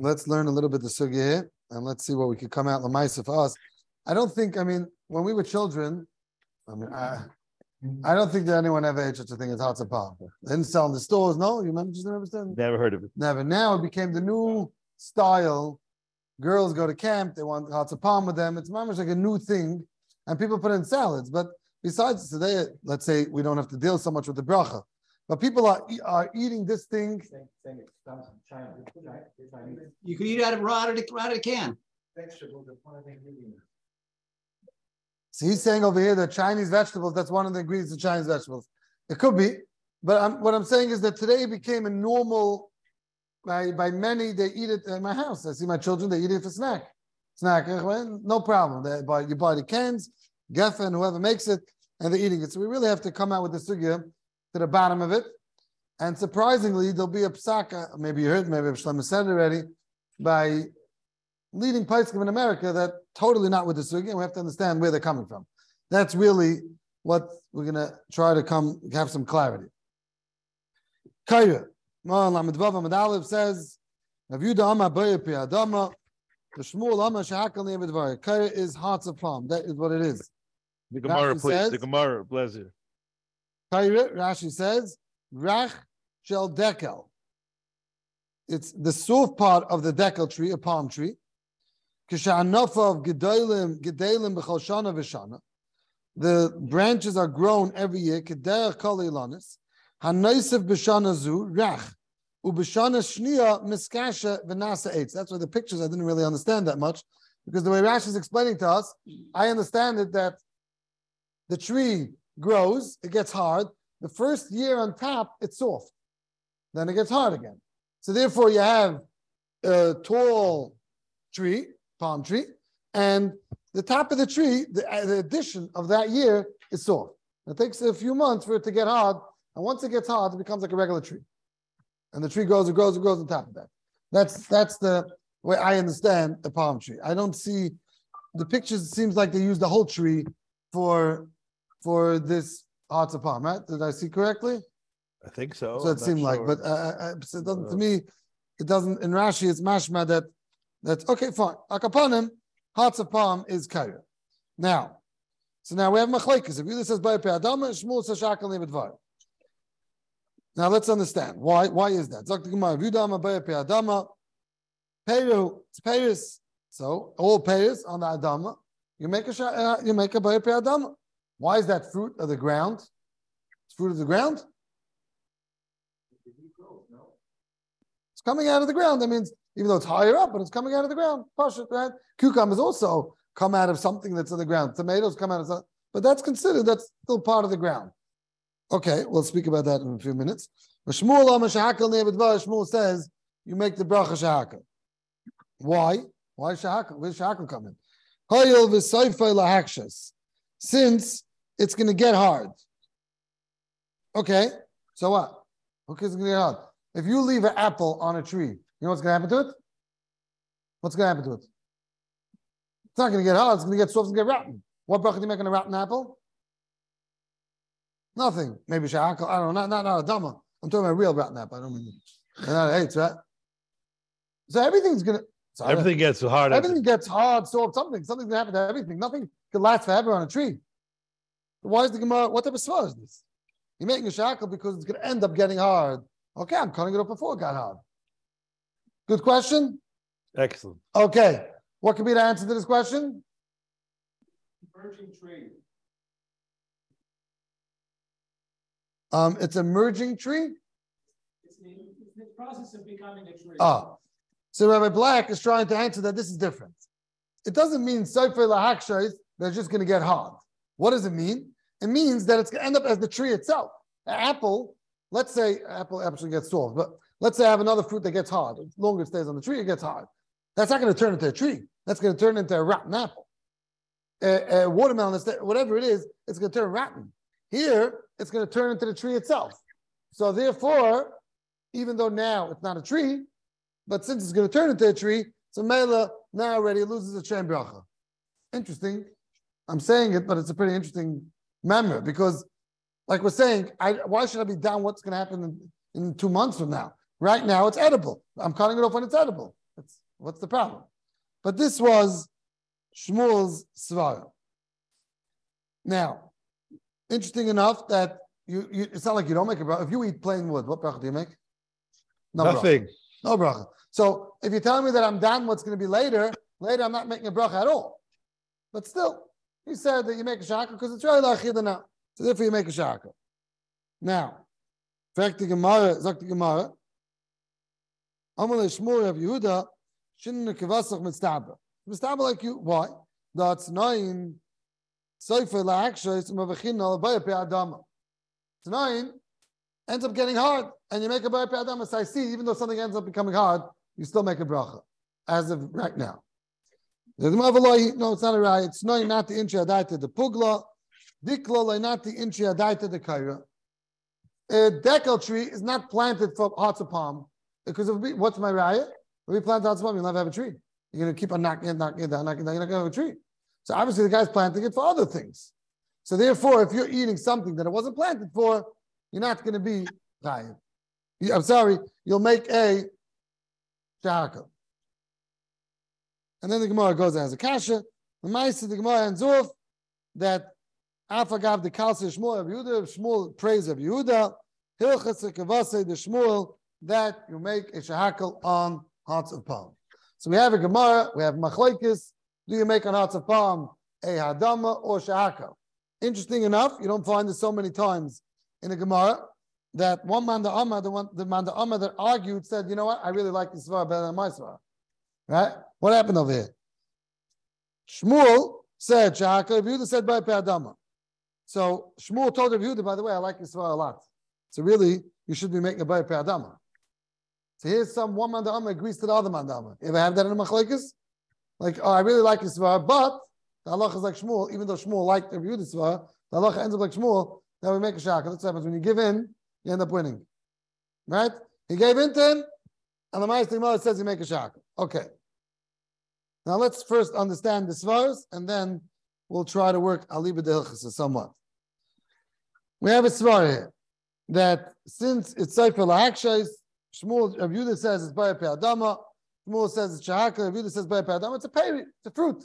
let's learn a little bit the sugya here, and let's see what we could come out lamaisa for us. I don't think. I mean, when we were children, I mean, I, I don't think that anyone ever ate such a thing as palm. They didn't sell in the stores. No, you remember? Just never said. Never heard of it. Never. Now it became the new style. Girls go to camp. They want palm with them. It's almost like a new thing, and people put in salads. But besides today, let's say we don't have to deal so much with the bracha, but people are are eating this thing. You can eat out of right out of the, right out of can. So he's saying over here that Chinese vegetables, that's one of the ingredients of Chinese vegetables. It could be, but I'm, what I'm saying is that today it became a normal, by, by many, they eat it in my house. I see my children, they eat it for snack. Snack, eh, no problem. They buy, you buy the cans, Gefen, whoever makes it, and they're eating it. So we really have to come out with the sugya to the bottom of it. And surprisingly, there'll be a psaka, uh, maybe you heard, maybe Shlomo said it already, by leading Paiskim in America that totally not with the sugi, and we have to understand where they're coming from. That's really what we're gonna try to come have some clarity. Kaira, Lamed Aleph says, Avyuda Ama Bayapi Adama, the Shmuel Ama Shahakal Nevedvar. Kaira is hearts of palm. That is what it is. The Gemara, please. says- The Gemara, bless you. Kaira, Rashi says, Rach Shel Dekel. It's the soft part of the dekel tree, a palm tree. Kishanafav gedalim gedalim b'chol shana v'shana. The branches are grown every year. Kederach kol ilanis. Hanaisiv b'shana zu rach. Ub'shana shnia miskasha v'nasa eitz. That's why the pictures I didn't really understand that much because the way Rashi is explaining to us, I understand it that the tree grows, it gets hard. The first year on top, it's soft. Then it gets hard again. So therefore, you have a tall tree, palm tree, and the top of the tree, the, uh, the addition of that year is soft. It takes a few months for it to get hard, and once it gets hard, it becomes like a regular tree, and the tree grows and grows and grows on top of that. That's that's the way I understand the palm tree. I don't see the pictures. It seems like they use the whole tree for for this hearts of palm. Right? Did I see correctly? I think so. so it seemed like, sure. but uh, uh, so it doesn't, to Uh, me, it doesn't. In Rashi, it's mashma that that's okay. Fine. Akapanim, hearts of palm is kaira. Now, so now we have machlekes. If Yudah says by adama, Shmuel says shakal nebedvar. Now let's understand why. Why is that? Zok the Gemara. Yudama by adama. Peru, it's Paris. So all Paris on the adama. You make a uh, you make a by adama. Why is that fruit of the ground? It's fruit of the ground. It's coming out of the ground. That means even though it's higher up, but it's coming out of the ground. Right? Cucumbers also come out of something that's in the ground. Tomatoes come out of something, but that's considered that's still part of the ground. Okay, we'll speak about that in a few minutes. Shmuel says you make the bracha Shahakal. Why? Why Shahakal? Where's Shahakal lahakshas. Since it's going to get hard. Okay, so what? Okay, it's going to get hard. If you leave an apple on a tree, you know what's going to happen to it? What's going to happen to it? It's not going to get hard. It's going to get soft. To get rotten. What bracha do you make on a rotten apple? Nothing. Maybe shahakal. I don't know. Not, not, not a dama. I'm talking about a real rotten apple. I don't mean not hates, right? So everything's going to. So Everything gets hard. Everything gets hard, soft, something. Something's going to happen to everything. Nothing can last forever on a tree. Why is the Gemara? What type of svara is this? You're making a shackle because it's going to end up getting hard. Okay, I'm cutting it off before it got hard. Good question. Excellent. Okay, what could be the answer to this question? Virgin tree. Um, it's a merging tree. It's the, it's the process of becoming a tree. Ah, so Rabbi Black is trying to answer that this is different. It doesn't mean Sefer Lahakshais they're just going to get hard. What does it mean? It means that it's going to end up as the tree itself. An apple, let's say apple actually gets soft, but let's say I have another fruit that gets hard. The longer it stays on the tree, it gets hard. That's not going to turn into a tree. That's going to turn into a rotten apple. A, a watermelon, whatever it is, it's going to turn rotten. Here, it's going to turn into the tree itself. So therefore, even though now it's not a tree, but since it's going to turn into a tree, so Mela now already loses a chain bracha. Interesting. I'm saying it, but it's a pretty interesting memory because, like we're saying, I, why should I be down what's going to happen in, in two months from now? Right now, it's edible. I'm cutting it off when it's edible. What's the problem? But this was Shmuel's svara. Now, interesting enough that you, you it's not like you don't make a bracha. If you eat plain wood, what bracha do you make? No bracha. Nothing. No bracha. So if you're telling me that I'm done what's going to be later, later I'm not making a bracha at all. But still, he said that you make a shaka because it's really now. So therefore you make a shaka. Now, fact the Gemara, sagt die Gemara, Amal Shmuel of Yehuda, Shin Kevasach Mitztabah. Mitztabah like you. Why? That's nine. Sefer la'akshos mavachin al bayah pe'adama. Nine ends up getting hard, and you make a bayah pe'adama. So I see, even though something ends up becoming hard, you still make a bracha, as of right now. No, it's not a right. It's nine, not the inchi adaita the pugla. Dikla not the inchi adaita the kaira. A decal tree is not planted for hearts of palm because of what's my raya? If we plant hearts of palm, you'll never have a tree. You're going to keep on knocking it, knocking it down, knocking it down. You're not going to have a tree. So obviously the guy's planting it for other things. So therefore, if you're eating something that it wasn't planted for, you're not going to be chayiv. I'm sorry, you'll make a shahaka. And then the Gemara goes as a kasha. The Maisa, the Gemara ends off that Afagav the Kalsa Shmuel of Yehuda, Shmuel praise of Yehuda, Hilchas Kavase the Shmuel, that you make a shahakal on hearts of palm. So we have a Gemara, we have Machlaikis, do you make on hearts of palm a Hadama or shahakal? Interesting enough, you don't find this so many times in a Gemara that one man the Amma, the one the man the Amma that argued said, you know what, I really like this svara better than my svara. Right? What happened over here? Shmuel said Shahaka, Yehuda said by Pe'adama. So Shmuel told Yehuda, by the way, I like this a lot. So really, you should be making a by Pe'adama. So here's some one man the agrees to the other man Amma. You ever have that in a machlekes? Like, oh, I really like this svara, but the halacha is like Shmuel, even though Shmuel liked the Yehuda svara, the halacha ends up like Shmuel, now we make a shaka. That's what happens when you give in, you end up winning. Right? He gave in to him, and the Ma'aseh says you make a shaka. Okay. Now let's first understand the svaras, and then we'll try to work aliba de somewhat. We have a svar here that since it's sefer lahakshais, Shmuel Rav Yehuda says it's by a Adama. Shmuel says it's shahaka. Rav Yehuda says by a Adama. It's a peri, it's a fruit.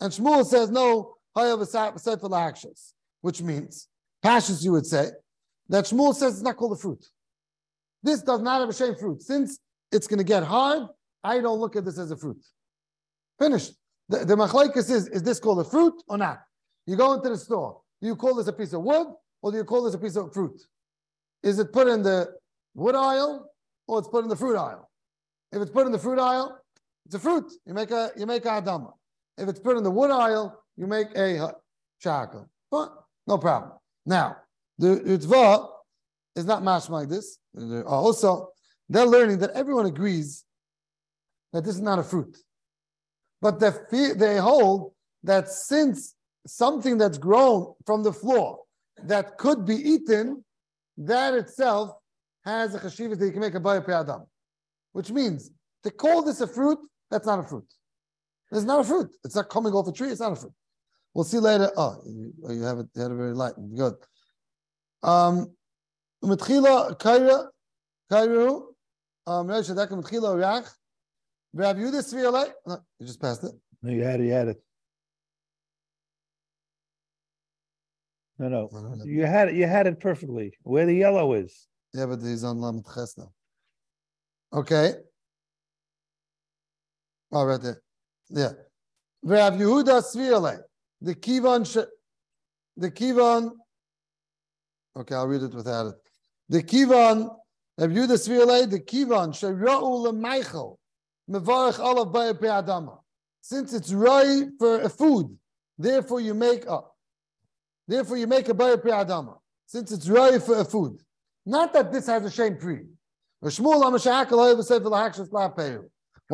And Shmuel says no, hayav sefer lahakshais, which means Pashas, you would say, that Shmuel says it's not called a fruit. This does not have a shame fruit. Since it's going to get hard, I don't look at this as a fruit. Finished. The, the machlaikas is, is this called a fruit or not? You go into the store. Do you call this a piece of wood or do you call this a piece of fruit? Is it put in the wood aisle or it's put in the fruit aisle? If it's put in the fruit aisle, it's a fruit. You make a you make a adama. If it's put in the wood aisle, you make a shaka. But no problem. Now, the Ritva is not mash like this. Also, they're learning that everyone agrees that this is not a fruit But they, they hold that since something that's grown from the floor that could be eaten, that itself has a chashivas that you can make a bayah adam. Which means to call this a fruit, that's not a fruit. It's not a fruit. It's not coming off a tree. It's not a fruit. We'll see later. Oh, you, you have it. You had a very light. Good. Um, מתחילה קיירה, קיירו, נראה שדקה מתחילה ריח, Rav Yehuda Sviolei. No, you just passed it. No, you had it. You had it. No, no, you had it. You had it perfectly. Where the yellow is. Yeah, but he's on Lamed Ches now. Okay. Oh, right there. Yeah. Rav Yehuda Sviolei. The Kivan. Sh- the Kivan. Okay, I'll read it without it. The Kivan. Rav Yehuda Sviolei. The Kivan. Sherau Michael. Mevarach Olav Ba'er Pe'adama. Since it's right for a food, therefore you make up. Therefore you make a Ba'er Pe'adama. Since it's right for a food. Not that this has a shame pre. What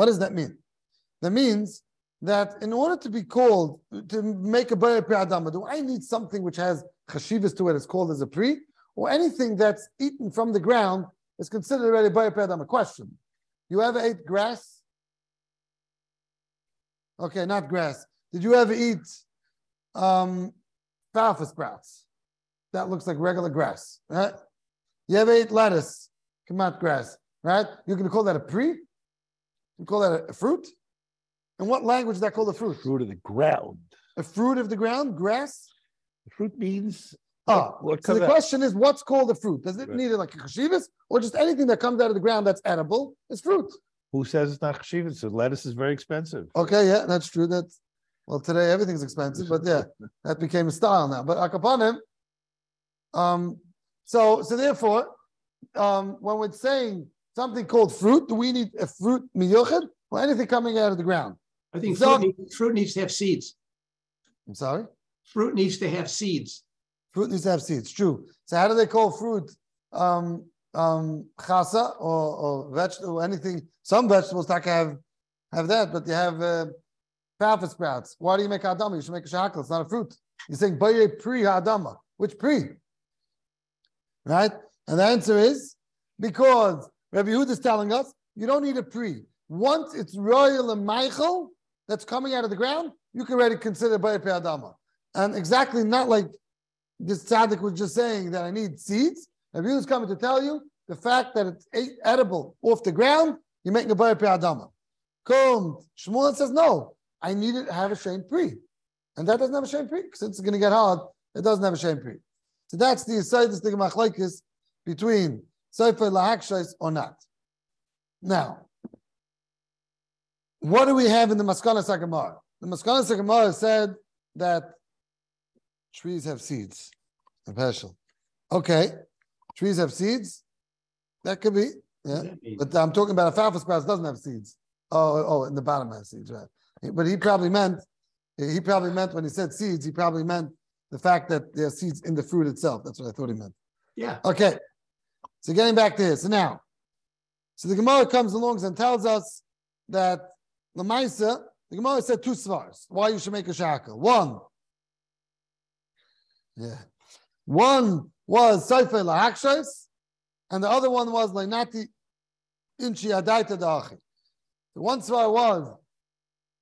does that mean? That means that in order to be called, to make a Bayer Adama, do I need something which has chashivas to it, it's called as a pre, or anything that's eaten from the ground is considered already Bayer Adama? Question. You ever ate grass? Okay, not grass. Did you ever eat um, falfa sprouts? That looks like regular grass, right? You ever ate lettuce? Kamat grass, right? You can call that a pre? You call that a, fruit. In what language is that called a fruit? Fruit of the ground. A fruit of the ground, grass. Fruit means Ah, what so the out. question is, what's called a fruit? Does it Right. need it like a chashivas or just anything that comes out of the ground that's edible is fruit? Who says it's not cheshivah? So lettuce is very expensive. Okay, yeah, that's true. That's well, today everything's expensive, but yeah, that became a style now. But akapanim, um, so so therefore, um, when we're saying something called fruit, do we need a fruit miyuchad or anything coming out of the ground? I think So- fruit, needs- fruit needs to have seeds. I'm sorry, Fruit needs to have seeds. fruit needs to have seeds. True. So how do they call fruit um, um, chasa or, or vegetable anything? Some vegetables like have have that, but you have uh, sprouts. Why do you make adama? You should make a shakal. It's not a fruit. You're saying baye pri adama. Which pri? Right? And the answer is because Rabbi Yehuda is telling us you don't need a pri. Once it's royal and Michael that's coming out of the ground, you can already consider baye pri adama. And exactly not like this tzaddik was just saying that I need seeds. Rabbi Yehuda is coming to tell you the fact that it's edible off the ground, you're making a baye pri adama. Come, Shmuel says no. I need it to have a shame pre, and that doesn't have a shame pre. Since it's going to get hard, it doesn't have a shame pre. So that's the aside this thing machlekes between sefer lahakshais or not. Now, what do we have in the Maskana Sagamar? The Maskana Sagamar said that trees have seeds. Special. Okay, trees have seeds. That could be. Yeah. But I'm talking about alfalfa sprouts doesn't have seeds. Oh, oh, oh, in the bottom has seeds, right? But he probably meant, he probably meant when he said seeds, he probably meant the fact that there are seeds in the fruit itself. That's what I thought he meant. Yeah, Okay. So getting back to this. So now, so the Gemara comes along and tells us that Lamaisa, the Gemara said two svars. Why you should make a shackle. One. Yeah. One was Sefer Lahakshais, and the other one was Lainati Inchi Adaita Dachi. The one svar was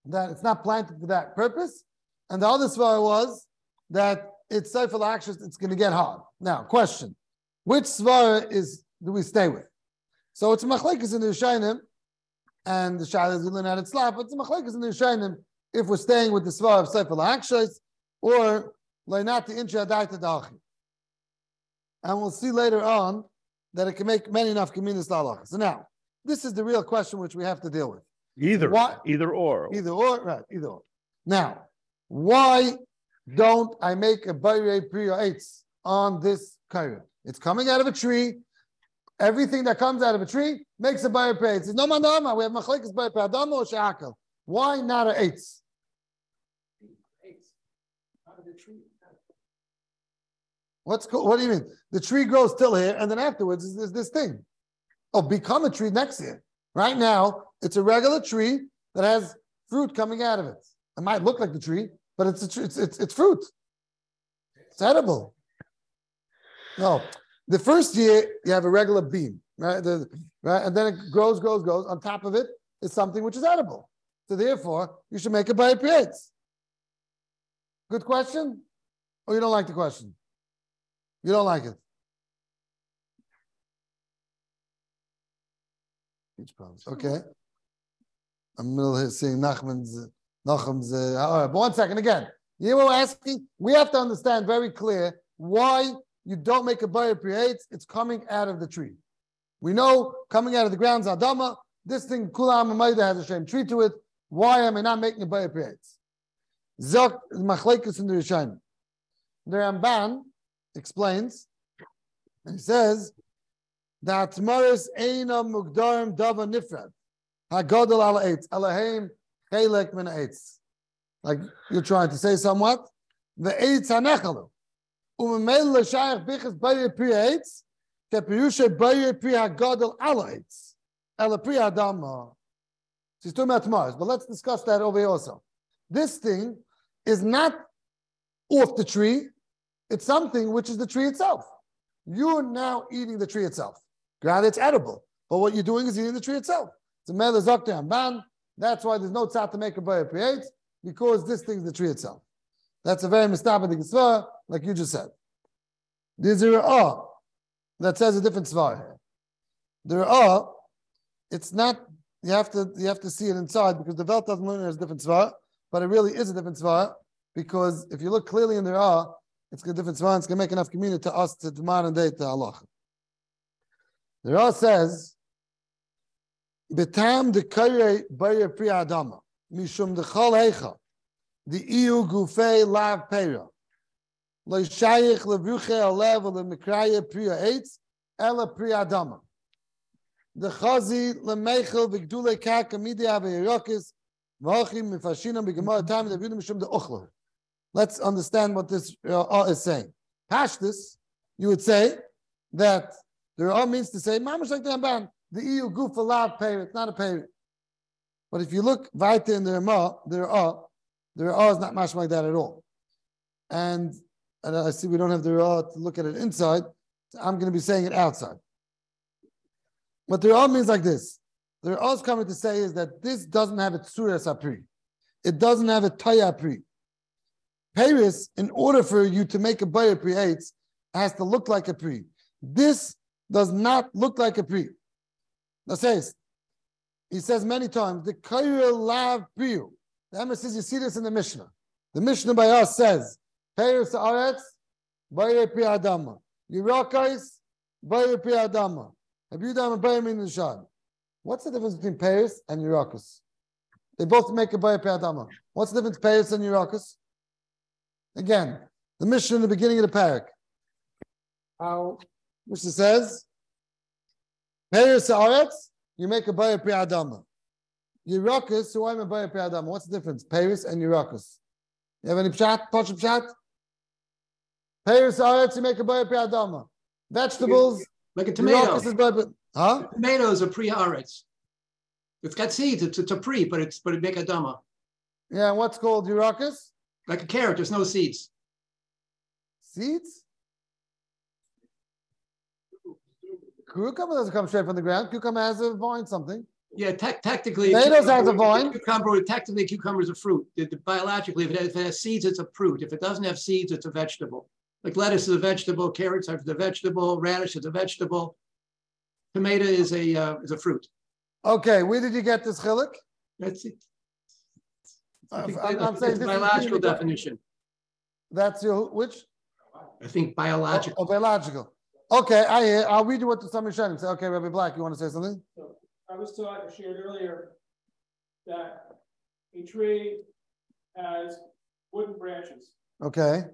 that it's not planted for that purpose, and the other svar was that it's Sefer Lahakshais, it's going to get hard. Now, question. Which svara is do we stay with? So it's machlekes in the Yishainim, and the Shah is learn out its slap, but it's machlekes in the Yishainim if we're staying with the svara of Sefer Lahakshais or Leinati Incha Adaita Dachi. And we'll see later on that it can make many enough communities lalach. So now, this is the real question which we have to deal with. Either, What- either or. Either or, right, either or. Now, why don't I make a bayre priya eitz on this kaira? It's coming out of a tree. Everything that comes out of a tree makes a bayre priya eitz. No manama, we have machlekes bayre priya adama or. Why not a eitz? out of the tree. What's co- what do you mean? The tree grows still here, and then afterwards is, is this thing. Oh, become a tree next year. Right now, it's a regular tree that has fruit coming out of it. It might look like the tree, but it's tree, it's, it's it's fruit. It's edible. No, the first year you have a regular bean, right? The- right, and then it grows, grows, grows. On top of it is something which is edible. So therefore, you should make it by creates. Good question, or you don't like the question? You don't like it. Huge problems. Okay. I'm in the middle here seeing Nachman's, Nachum's. Uh, all right, but one second again. You were asking. We have to understand very clear why you don't make a bayir creates. It's coming out of the tree. We know coming out of the ground's adama. This thing kulam amayda has a shame tree to it. Why am I not making a bayir creates? Zok machlekes in the Rishonim. The Ramban explains, and he says that Tamaris Eina Mugdarim Dava Nifrad. Hagodel ala eitz. Elohim Chelek min eitz. Like you're trying to say somewhat. The eitz hanechalu. Umemel l'shayach bichas bayir pri eitz. Kepirusha bayir pri hagodel ala eitz. Ela pri adam. She's talking about Tamaris, but let's discuss that over here also. This thing is not off the tree. It's something which is the tree itself. You're now eating the tree itself. Granted, it's edible, but what you're doing is eating the tree itself. It's a amban. That's why there's no tzat to make a bayah creates because this thing's the tree itself. That's a very mistaken svara, like you just said. There's a ra'ah that says a different svara here. The ra'ah, it's not you have to you have to see it inside because the Welt doesn't learn as a different svara, but it really is a different svara because if you look clearly in the Ra, it's a different. It's going to make enough community to us to modern day to Allah. The Ra says, "Betam de kare bayer pri adama mishum de chol hecha the iu gufei lav pera lo shayich levruche alev lemekraya pri eitz ela pri adama." the chazi lemeichel v'gdule kaka midi ave yerokis v'achim mifashinam b'gemar time the mishum the ochlo. Let's understand what this uh, is saying. Pashtus, you would say that the Ra means to say mamash like the Ramban, the EU goof a lav payment, it's not a payment. But if you look weiter in the Rama, the Ra, the Ra is not much like that at all. And, and I see we don't have the Ra to look at it inside. So I'm going to be saying it outside. What the Ra means like this. The Ra is coming to say is that this doesn't have a tsura sapri. It doesn't have a taya pri. Paris, in order for you to make a bayer pri eitz, has to look like a pri. This does not look like a pri. Now says, he says many times, the kaira lav priu. The Emma says, you see this in the Mishnah. The Mishnah by us says, Paris aretz, bayer pri adama. Yerakais, bayer pri adama. Abiyudam and Bayam in the Shad. What's the difference between Paris and Urakus? They both make a Bayam Adama. What's the difference between Paris and Urakus? Again, the mission in the beginning of the parak. How Mishnah says, Paris Aretz, you make a Bayam Adama. Urakus, so I'm a Bayam Adama. What's the difference? Paris and Urakus. You have any pshat? Of pshat? Paris Aretz, you make a Bayam Adama. Vegetables. Like a tomato. Is Bayam Huh? Tomato is a pre-haaretz. It's got seeds. It's, it's a pre, but it's but it make a dama. Yeah, and what's called Urachus? Like a carrot, there's no seeds. Seeds? Cucumber doesn't come straight from the ground. Cucumber has a vine something. Yeah, tec- technically. Tomatoes has a vine. Cucumber, technically, cucumber is a fruit. Biologically, if it, has, if it has seeds, it's a fruit. If it doesn't have seeds, it's a vegetable. Like lettuce is a vegetable, carrots are the vegetable, radish is a vegetable. Tomato is a uh, is a fruit. Okay, where did you get this chilik? That's it. I think I'm, I'm saying this is biological really- definition. That's your which? I think Oh, biological. oh, biological. Okay, I hear. I'll read you what the summary Shannon say. Okay, Rabbi Black, you want to say something? So I was taught, I shared earlier, that a tree has wooden branches Okay.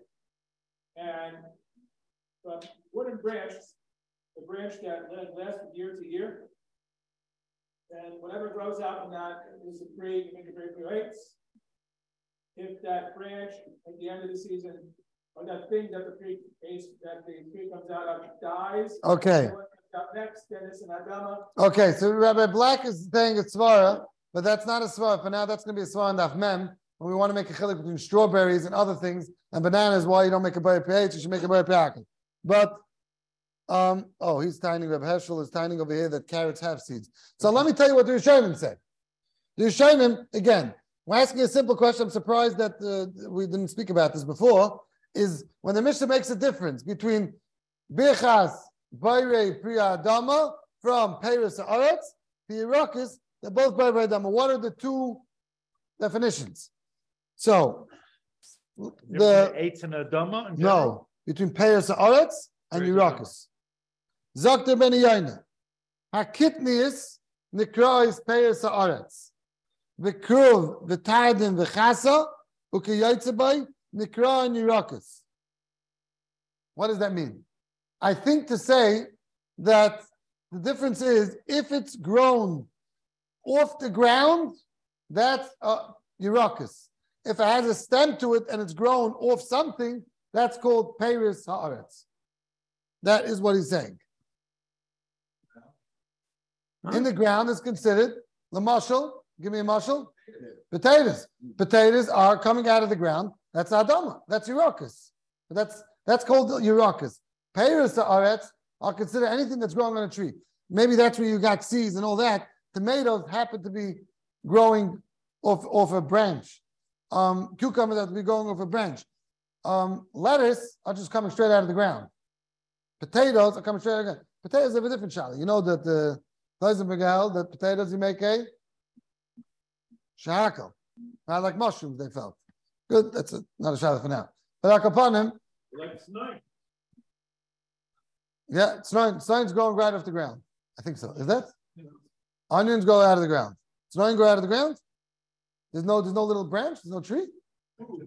and from wooden branch, the branch that la- lasts from year to year. And whatever grows out from that is a tree, you make a tree creates. If that branch at the end of the season, or that thing that the tree is, that the tree comes out of dies. Okay. Next, then it's an adama, Okay, so Rabbi Black is saying it's svara, but that's not a svara. For now, that's going to be a svara in Daf Mem. When we want to make a chilik between strawberries and other things and bananas, why you don't make a bayer pH, you should make a bayer pH. But um, oh, he's tiny. Reb Heschel is tiny over here that carrots have seeds. So let me tell you what the Rishonim said. The Rishonim, again, we're asking a simple question. I'm surprised that uh, we didn't speak about this before. Is when the Mishnah makes a difference between Birchas Bayre Priya Adama from Paris Aretz, the Irakis, they're both Bayre Adama. What are the two definitions? So the Eight and Adama? no, between Paris Aretz and Irakis. Zakter ben Yaina. Hakitnius nikrois Paris Aretz. V'kruv v'tardim v'chasa u'kiyotzebay nikra and. What does that mean? I think to say that the difference is if it's grown off the ground, that's uh, Irakis. If it has a stem to it and it's grown off something, that's called Paris Haaretz. That is what he's saying. In the ground is considered the mushel. Give me a mushel. Potatoes. Potatoes are coming out of the ground. That's Adama. That's Urakas. That's that's called Urakas. Paris Haaretz are considered anything that's growing on a tree. Maybe that's where you got seeds and all that. Tomatoes happen to be growing off, off a branch. Um, cucumber that be going off a branch. Um, lettuce are just coming straight out of the ground. Potatoes are coming straight out of the ground. Potatoes have a different shot. You know that the Heisenberg held that potatoes you make a Shahakal. Right, like mushrooms they felt. Good, that's a, not a shadow for now. But Akapanim, Like snowing. yeah, snowing, snowing's growing right off the ground. I think so. Is that? Onions grow out of the ground. Snowing grow out of the ground? There's no there's no little branch, there's no tree?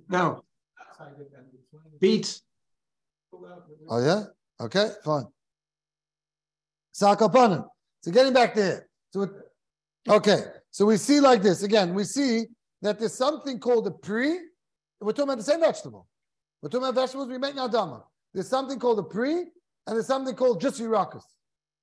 No, beets, Oh yeah? Okay, fine. Sakapanim. So getting back there. So it, okay, so we see like this. Again, we see that there's something called a pre. We're talking about the same vegetable. We're talking about vegetables we make nadama. There's something called a pre, and there's something called just yirakas.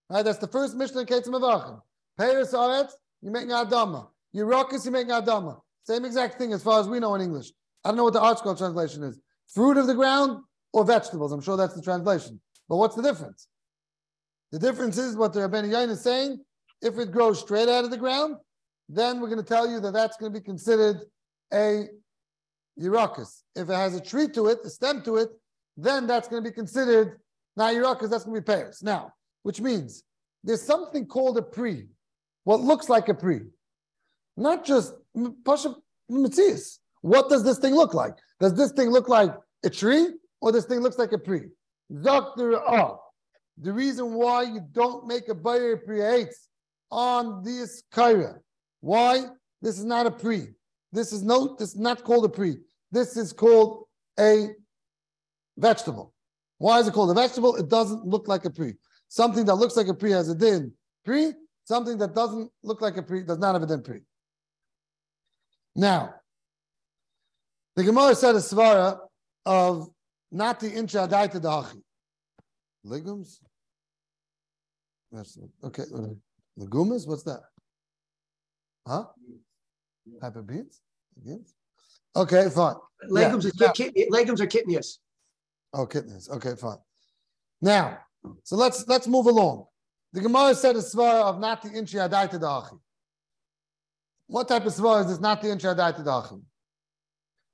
Right? That's the first mission in Ketzim Avachim. Peiris aretz, you make nadama. Yirakas, you make nadama. Same exact thing as far as we know in English. I don't know what the ArtScroll translation is. Fruit of the ground or vegetables. I'm sure that's the translation. But what's the difference? The difference is what the Rabbeinu Yain is saying. If it grows straight out of the ground, then we're going to tell you that that's going to be considered a Yirakas. If it has a tree to it, a stem to it, then that's going to be considered not Yirakas, that's going to be pears. Now, which means there's something called a pre, what looks like a pre. Not just Pasha Mitzias. What does this thing look like? Does this thing look like a tree or this thing looks like a pre? Doctor Oh, the reason why you don't make a Bayer pre-hates on this Kaira. Why? This is not a pre. This is no, this is not called a pre. This is called a vegetable. Why is it called a vegetable? It doesn't look like a pre. Something that looks like a pre has a din pre. Something that doesn't look like a pre does not have a din pre. Now, the Gemara said a svara of not the incha adaita dachi. Legumes? Okay. uh, Legumes? What's that? Huh? Type of beans? Beans? Okay, fine. legumes, Yeah. are kidney, legumes are kidneys. Oh, kidneys. Okay, fine. Now, so let's let's move along. The Gemara said a svara of not the inchi adaita dachi. What type of svara is this? Not the inchi adaita dachi.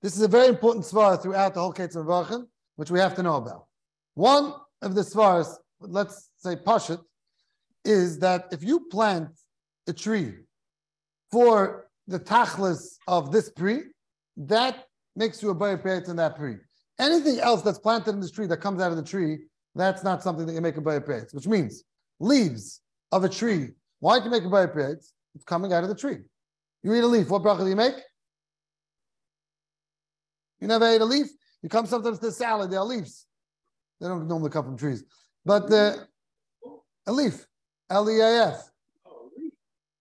This is a very important svara throughout the whole Ketzim Vachim, which we have to know about. One of the svaras, let's say pashit, is that if you plant a tree for the tachlis of this tree, that makes you a bayer payat in that tree. Anything else that's planted in this tree that comes out of the tree, that's not something that you make a bayer payat, which means leaves of a tree. Why do you make a bayer payat? It's coming out of the tree. You eat a leaf. What bracha do you make? You never ate a leaf? You come sometimes to salad, there are leaves. They don't normally come from trees. But uh, a leaf, L E A F,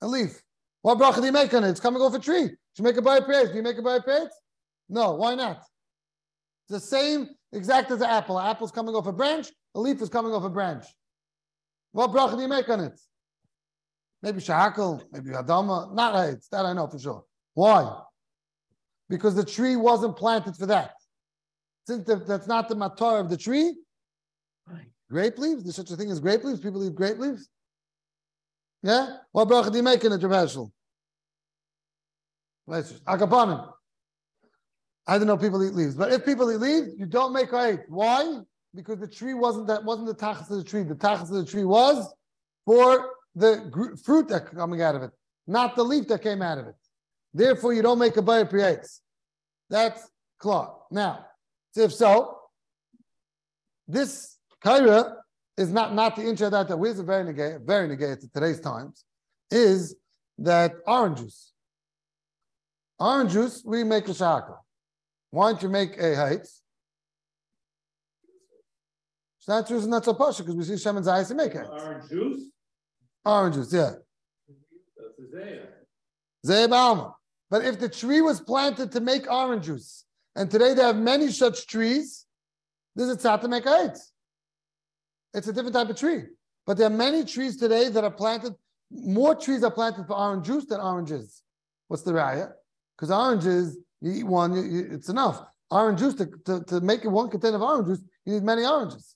a leaf. What bracha do you make on it? It's coming off a tree. Should you make a by praise? Do you make a by praise? No, why not? It's the same exact as an apple. An apple's coming off a branch, a leaf is coming off a branch. What bracha do you make on it? Maybe shahakal, maybe adama, not heights. That I know for sure. Why? Because the tree wasn't planted for that. Since the, that's not the matar of the tree, Right. grape leaves. There's such a thing as grape leaves. People eat grape leaves. Yeah. What bracha do you make in it, Rav Hershel? Akapanim. I don't know people eat leaves, but if people eat leaves, you don't make eight. Why? Because the tree wasn't that wasn't the tachas of the tree. The tachas of the tree was for the gr- fruit that coming out of it, not the leaf that came out of it. Therefore, you don't make a bayer creates. That's clear. Now, if so, this kaira is not not the incha that that is very negate, very negate to today's times, is that orange juice. Orange juice, we make a shaka. Why don't you make a heights? It's not juice and not so pasha because we see Shem and Zayas make heights. Orange juice, Orange juice, yeah. that's Alma. But if the tree was planted to make orange juice, and today they have many such trees, this is tzat to make heights. It's a different type of tree. But there are many trees today that are planted, more trees are planted for orange juice than oranges. What's the raya? Because oranges, you eat one, you, you- it's enough. Orange juice, to, to, to make one container of orange juice, you need many oranges.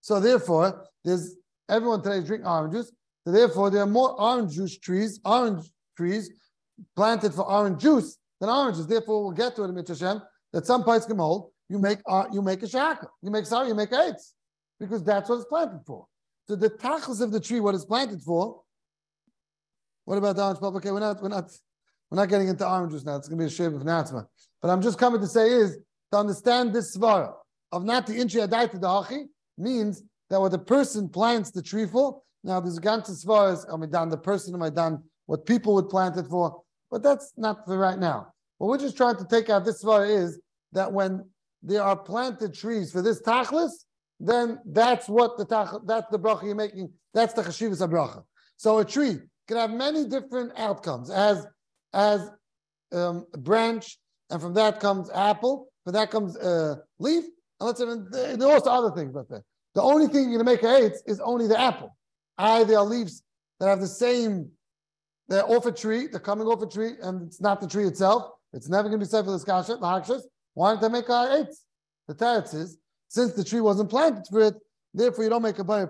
So therefore, there's everyone today is drinking orange juice. So therefore, there are more orange juice trees, orange trees planted for orange juice than oranges. Therefore, we'll get to it in Mitzvah that some parts can hold. You make uh, you make a shaka. You make sorry, you make eights. Because that's what it's planted for. So the tachlis of the tree, what it's planted for. What about the orange pulp? Okay, we're not we're not We're not getting into orange juice now. It's going to be a shave of Natsma. But I'm just coming to say is to understand this svara of not the inchi the hachi means that what the person plants the tree for. Now there's ganze svaras. Am I done the person? Am I done what people would plant it for? But that's not for right now. What we're just trying to take out this svara is that when there are planted trees for this tachlis, then that's what the tach, that's the bracha you're making. That's the chashivas bracha. So a tree can have many different outcomes as as um, a branch, and from that comes apple, from that comes uh, leaf, and let's say there are also other things. But the only thing you're to make a eight is only the apple. I there are leaves that have the same. They're off a tree. They're coming off a tree, and it's not the tree itself. It's never going to be safe for the skasha, the hakshas. Why don't they make a eight? The teretz is since the tree wasn't planted for it, therefore you don't make a bayah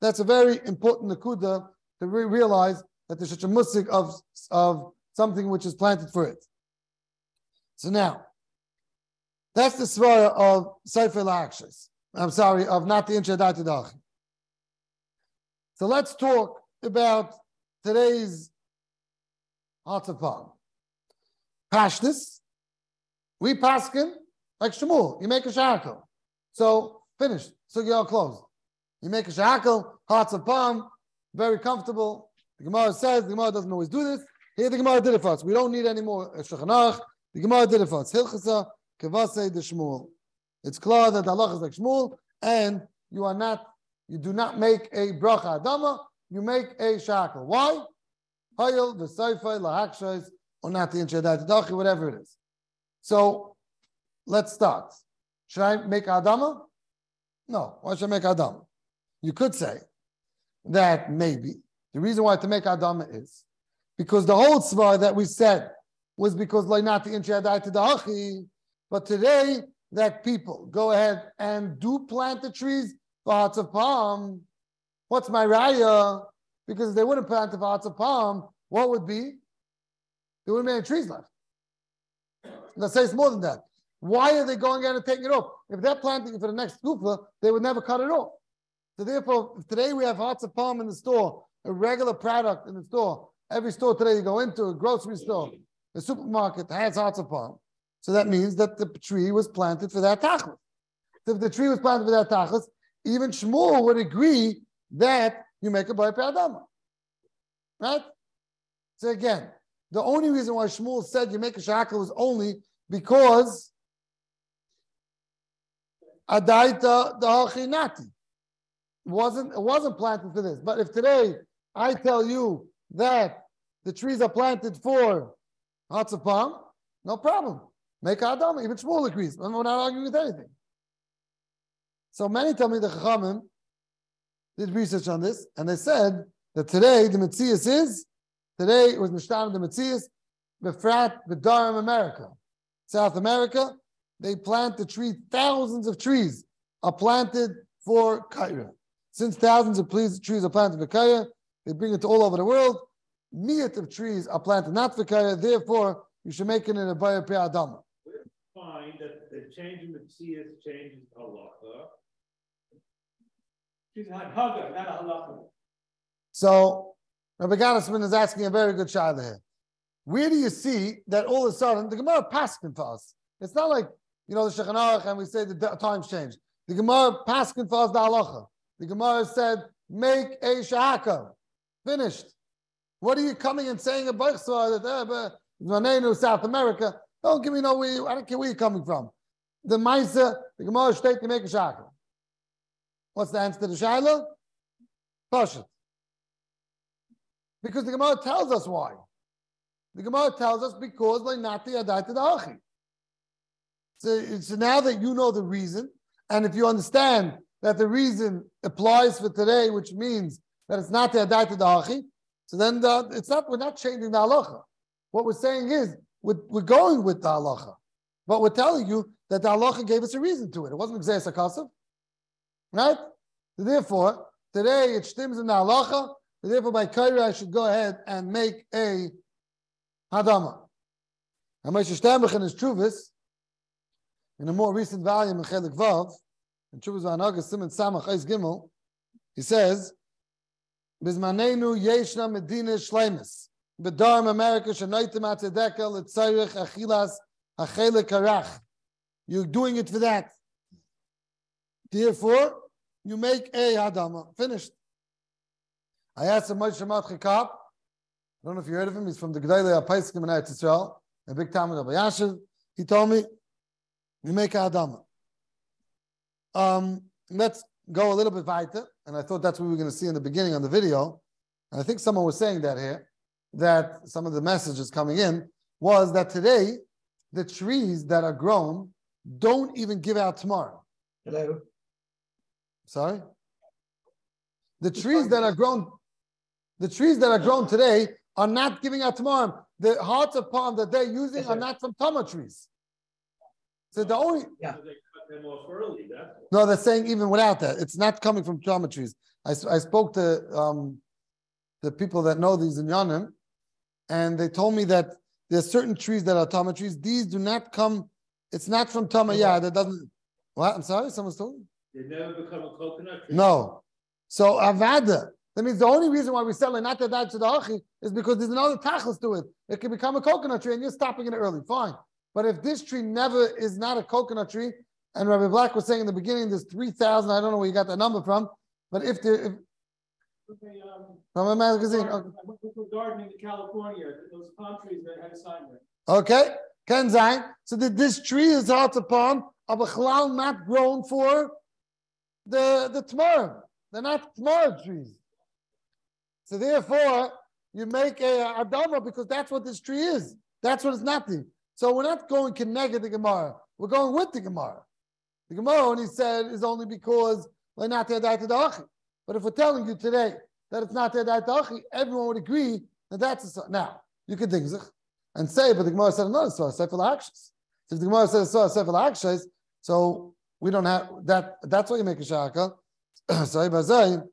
That's a very important nakuda to re- realize that there's such a musik of, of something which is planted for it. So now, that's the svara of Sefer Lakshas. I'm sorry, of not the Inchadatidach. So let's talk about today's Hatzapam. Pashtus, we paskin like Shmuel. You make a shackle. So finished. So you're all closed. You make a shackle, hearts of palm, very comfortable. The Gemara says the Gemara doesn't always do this. Here the Gemara did it for us. We don't need any more uh, Shulchan The Gemara did it for us. Hilchasa kevase de Shmuel. It's clear that Allah is like Shmuel, and you are not, you do not make a bracha adama, you make a shackle. Why? Hayil v'sayfay lahakshais or not the inchadat whatever it is. So let's start. Should I make adama? No. Why should I make adama? You could say that maybe the reason why to make adama is because the whole tzvah that we said was because not the to the but today that people go ahead and do plant the trees hearts of palm. What's my raya? Because if they wouldn't plant the hearts of palm, what would be? There wouldn't be any trees left. Let's say it's more than that. Why are they going out and taking it off? If they're planting it for the next kufa, they would never cut it off. So therefore, today we have hearts of palm in the store, a regular product in the store, Every store today you go into, a grocery store, a supermarket has hearts of palm. So that means that the tree was planted for that tachlis. So if the tree was planted for that tachlis, even Shmuel would agree that you make a bar adama. Right? So again, the only reason why Shmuel said you make a shackle was only because Adaita the Hachinati. Wasn't it wasn't planted for this. But if today I tell you that the trees are planted for Hatzapam, no problem. Make Adam, even Shmuel agrees. We're not arguing with anything. So many tell me the Chachamim did research on this, and they said that today the Metzias is, today it was Mishtan the Metzias, Befrat, Bedarim, America. South America, they plant the tree, thousands of trees are planted for Kaira. Since thousands of trees are planted for Kaira, they bring it to all over the world. Miyat of trees are planted not for kaya, therefore you should make it in a bayar pe adama. We find that the change in the tziyas changes halacha. She's haga, not a halacha. So Rabbi Gottesman is asking a very good child here. Where do you see that all of a sudden the Gemara paskin for us? It's not like you know the Shechanach and we say the times change. The Gemara paskin us the halacha. The Gemara said make a shahaka. Finished. What are you coming and saying about that uh, South America? Don't give me no where I don't care where you're coming from. The Maisa, the Gemara state to make a shaka. What's the answer to the Shaila? Pashat. Because the Gemara tells us why. The Gemara tells us because like not the to the. So, so now that you know the reason, and if you understand that the reason applies for today, which means that it's not the adai to the achi, so then the, it's not, we're not changing the halacha. What we're saying is we're, we're going with the halacha. But we're telling you that the halacha gave us a reason to it. It wasn't Gzeis HaKasav. Right? So therefore, today it stems in the halacha. So therefore, by Kaira, I should go ahead and make a hadama. And Moshe Sternbuch in his Truvis, in a more recent volume in Chelik Vav, in Truvis Vanaga Simon Samach Eis Gimel, he says, Bizmanenu yeshna medina shlemis. B'darm America shenoitim atzedekel etzarich achilas achele karach. You're doing it for that. Therefore, you make a hadama. Finished. I asked him Moshe Matchikab. I don't know if you heard of him. He's from the Gedalei Apaiskim in Eretz Yisrael, a big Talmud of Yashiv. He told me, you make a hadama. Um, let's go a little bit weiter, and I thought that's what we were going to see in the beginning on the video. And I think someone was saying that here, that some of the messages coming in was that today the trees that are grown don't even give out tomorrow. Hello. Sorry? The trees that are grown, the trees that are grown today are not giving out tomorrow. The hearts of palm that they're using are not from Tama trees. So the only Yeah. So They cut them off early, that's why. no, they're saying even without that, it's not coming from Tama trees. I, s- I spoke to um, the people that know these in Yanim, and they told me that there's certain trees that are Tama trees. These do not come. It's not from Tama. Yeah, that doesn't. What? I'm sorry. Someone's told me. They never become a coconut tree. No. So avada. That means the only reason why we sell it not to that to the achi is because there's another tachlis to it. It can become a coconut tree and you're stopping it early. Fine. But if this tree never is not a coconut tree, and Rabbi Black was saying in the beginning there's three thousand, I don't know where you got that number from, but if there if Okay, um, from a magazine, I okay. went to a garden in California, those palm trees that had a sign there. Okay. So that this tree is hard upon of a chalal not grown for the the tomorrow. They're not tomorrow trees. So therefore, you make a adama because that's what this tree is. That's what it's nothing. So we're not going connected the Gemara. We're going with the Gemara. The Gemara only said is only because we're not But if we're telling you today that it's not everyone would agree that that's a now. You could think and say, but the Gemara said another story, Sefer Akshas. So if the Gemara says so, Sefer Akshas, so we don't have that. That's why you make a shaka. so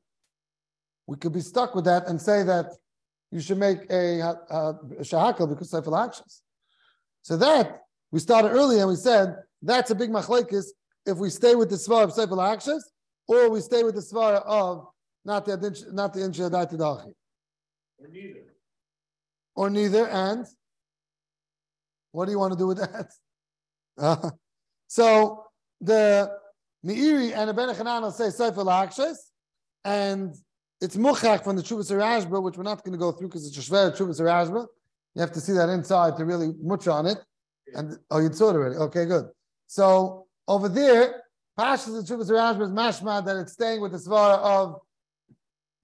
we could be stuck with that and say that you should make a, a, a shahakal because Sefer Akshas. So that we started earlier and we said that's a big machlekes if we stay with the svar of Sefer Akshas or we stay with the svar of not the not the insha dachi Or neither. or neither. And what do you want to do with that? Uh, so the Meiri and the Ben Hanan say Sefer Lakshas, and it's Muchach from the Chuvas Rashba, which we're not going to go through because it's a Shver Chuvas Rashba. You have to see that inside to really much on it. And oh, you saw it already. Okay, good. So over there, Pashas and Chuvas Rashba is mashma that it's staying with the svara of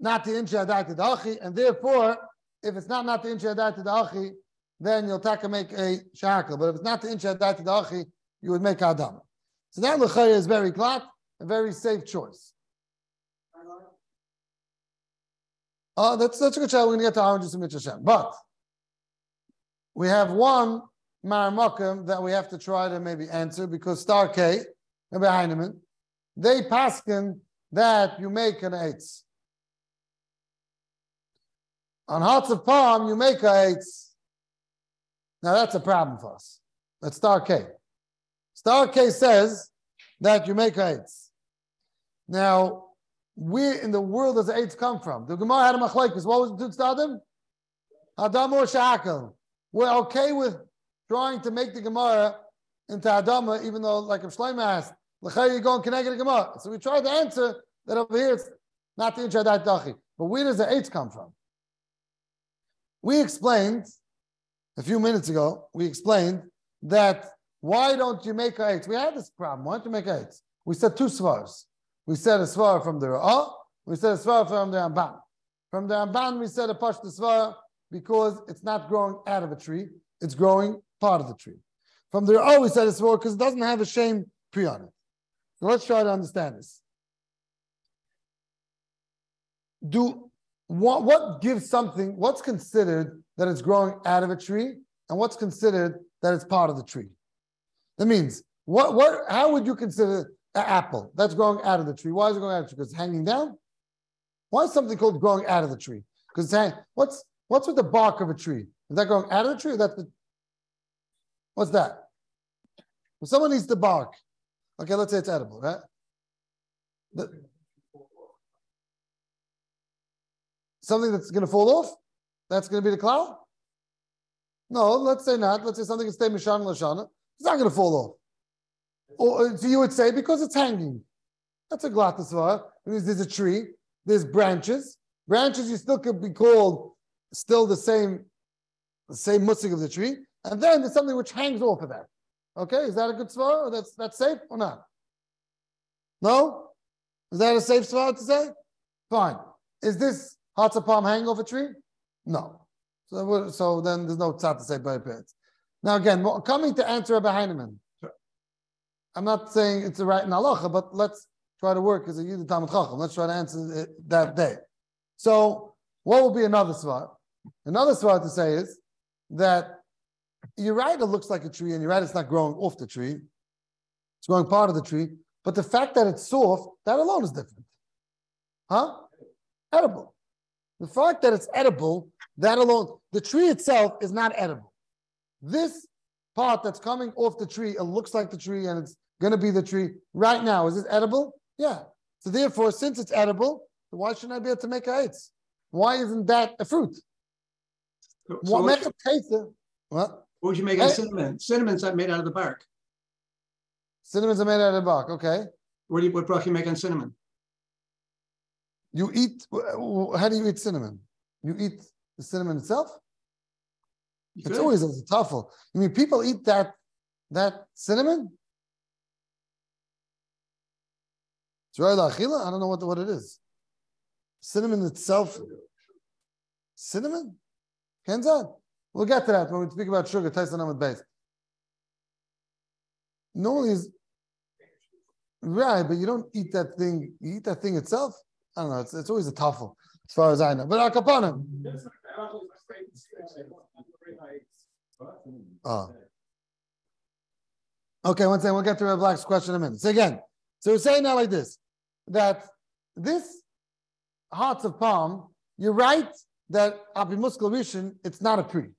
not the insha adai dachi, and therefore, if it's not not the insha adai dachi, then you'll take make a shackle. But if it's not the insha adai dachi, you would make adam. So that lechayah is very glad, a very safe choice. Oh, that's that's a good shot. We're going to get to oranges and Hashem. But we have one maramakim that we have to try to maybe answer because Star K, Rabbi Heinemann, they paskin that you make an eitz. On hearts of palm, you make a eitz. Now that's a problem for us. That's Star K. Star K says that you make a eitz. Now, where in the world does the eitz come from? The Gemara had a machlekes. What was the Tutz Adam or Shakal? We're okay with trying to make the Gemara into Adama, even though, like Shlomo asked, L'chayr you go and connect the Gemara. So we tried to answer that over here it's not the Inchadat Dachi. But where does the eitz come from? We explained a few minutes ago, we explained that why don't you make eight? We had this problem. Why don't you make eight? We said two svars. We said a svar from the Ra'ah, we said a svar from the Ramban. From the Ramban, we said a pashta svar because it's not growing out of a tree, it's growing part of the tree. From the Ra'ah, we said it's svar because it doesn't have a shame pre on it. So let's try to understand this. Do what, what gives something, what's considered that it's growing out of a tree, and what's considered that it's part of the tree? That means, what, what, how would you consider an apple that's growing out of the tree? Why is it growing out of the tree? Because it's hanging down? Why is something called growing out of the tree? Because it's what's what's with the bark of a tree? Is that growing out of the tree? That's the what's that? If someone needs the bark, okay, let's say it's edible, right? The- something that's going to fall off. That's going to be the cloud. No, let's say not. Let's say something can stay Mishana Lashana. It's not going to fall off. Or uh, so you would say because it's hanging. That's a glatasvara. There's, there's a tree, there's branches. Branches you still could be called still the same, the same musik of the tree. And then there's something which hangs off of that. Okay, is that a good svara? That's that's safe or not? No? Is that a safe svara to say? Fine. Is this Hatza palm hanging off a tree? No. So, so then there's no tzad to say by parents. Now again, coming to answer Rabbi Heinemann. I'm not saying it's the right in halacha, but let's try to work as a Yid Talmud Chacham. Let's try to answer it that day. So, what will be another svar? Another svar to say is that you're right, it looks like a tree, and you're right, it's not growing off the tree. It's growing part of the tree, but the fact that it's soft, that alone is different. Huh? Edible. The fact that it's edible, that alone, the tree itself is not edible. This part that's coming off the tree, it looks like the tree and it's going to be the tree right now. Is this edible? Yeah. So therefore, since it's edible, why shouldn't I be able to make a eitz? Why isn't that a fruit? So What make a taste? What? what would you make out of Hey. cinnamon? Cinnamon's not made out of the bark. Cinnamons are made out of the bark. Okay. What do you, what broth you make on cinnamon? You eat. How do you eat cinnamon? You eat the cinnamon itself. You It's could. always as a tuffle. I mean, people eat that that cinnamon. It's right achila. I don't know what what it is. Cinnamon itself. Cinnamon. Kenzad. We'll get to that when we speak about sugar. Tyson with base. Normally, is right, but you don't eat that thing. You eat that thing itself. I don't know. It's, it's always a tuffle, as far as I know. But akapanim. Oh. Okay, one second. We'll get to Reb Black's question in a minute. So again, so we're saying now like this, that this hearts of palm, you're right that apimuskal rishon, it's not a pre,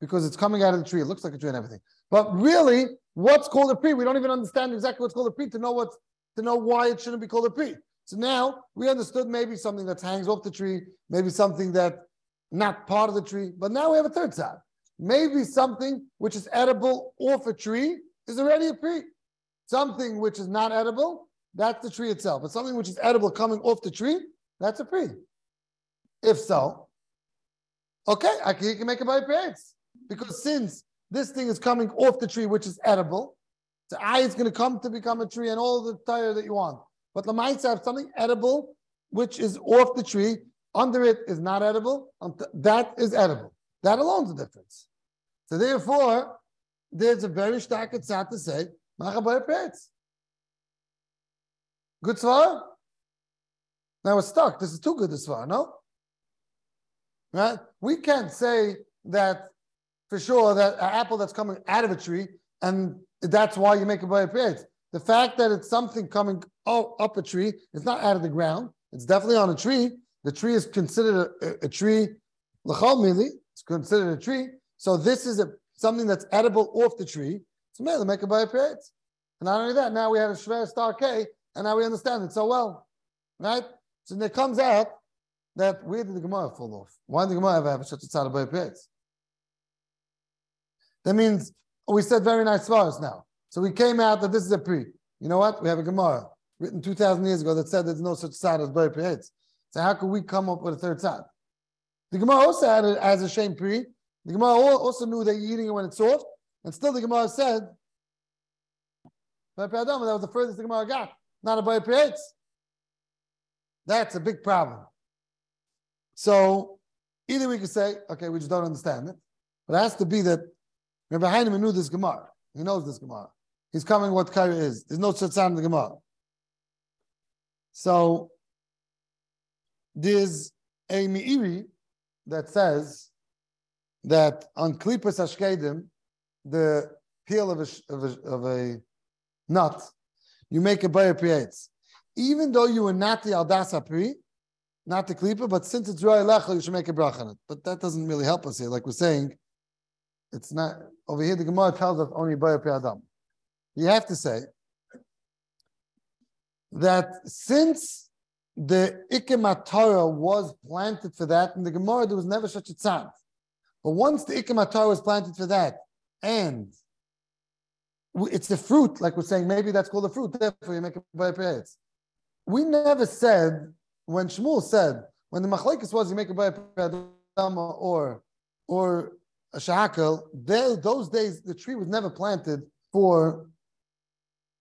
because it's coming out of the tree. It looks like a tree and everything. But really, what's called a pre? We don't even understand exactly what's called a pre to know what's to know why it shouldn't be called a pre. So now we understood maybe something that hangs off the tree, maybe something that not part of the tree. But now we have a third side. Maybe something which is edible off a tree is already a pre. Something which is not edible, that's the tree itself. But something which is edible coming off the tree, that's a pre. If so, okay, I can, you can make it by parents. Because since this thing is coming off the tree, which is edible, the eye is going to come to become a tree and all the tire that you want. But the mice have something edible, which is off the tree. Under it is not edible. Um, that is edible. That alone is the difference. So therefore, there's a very stark tzad to say, Machabai Petz. Good svar? Now we're stuck. This is too good a svar, no? Right? We can't say that for sure that an apple that's coming out of a tree and that's why you make a by Petz. The fact that it's something coming o- up a tree, it's not out of the ground. It's definitely on a tree. The tree is considered a, a, tree. It's considered a tree. So this is a something that's edible off the tree. So man, make a by Petz. And not only that, now we have a Shver Star K, and now we understand it so well. Right? So it comes out that where did the Gemara fall off? Why did the Gemara ever have such a tzad Petz? That means oh, we said very nice svaras now. So we came out that this is a pre. You know what? We have a Gemara written 2,000 years ago that said there's no such tzad as Bar Petz. So how could we come up with a third tzad? The Gemara also had it as a shame pre. The Gemara also knew that you're eating it when it's soft, and still the Gemara said, that was the furthest the Gemara got, not a Bar Petz. That's a big problem. So either we could say, okay, we just don't understand it, but it has to be that Rabbi Heinemann knew this Gemara. He knows this Gemara. He's coming what Kaira is. There's no such in the Gemara. So there's a Meiri that says that on Klippas Ashkedim, the peel of a, of a, of a nut, you make a Bayer Prietz. Even though you were not the Aldasa Pri, not the Klippa, but since it's Roy Lecha, you should make a brach on it. But that doesn't really help us here. Like we're saying, it's not over here. The Gemara tells us only Pri Adam. You have to say that since the Ikemat Torah was planted for that in the Gemara, there was never such a tzad. But once the Ikam Atar was planted for that, and it's the fruit, like we're saying, maybe that's called a fruit, therefore you make it by periods. We never said, when Shmuel said, when the machlekes was you make a by Adama or or a shahakal, there those days the tree was never planted for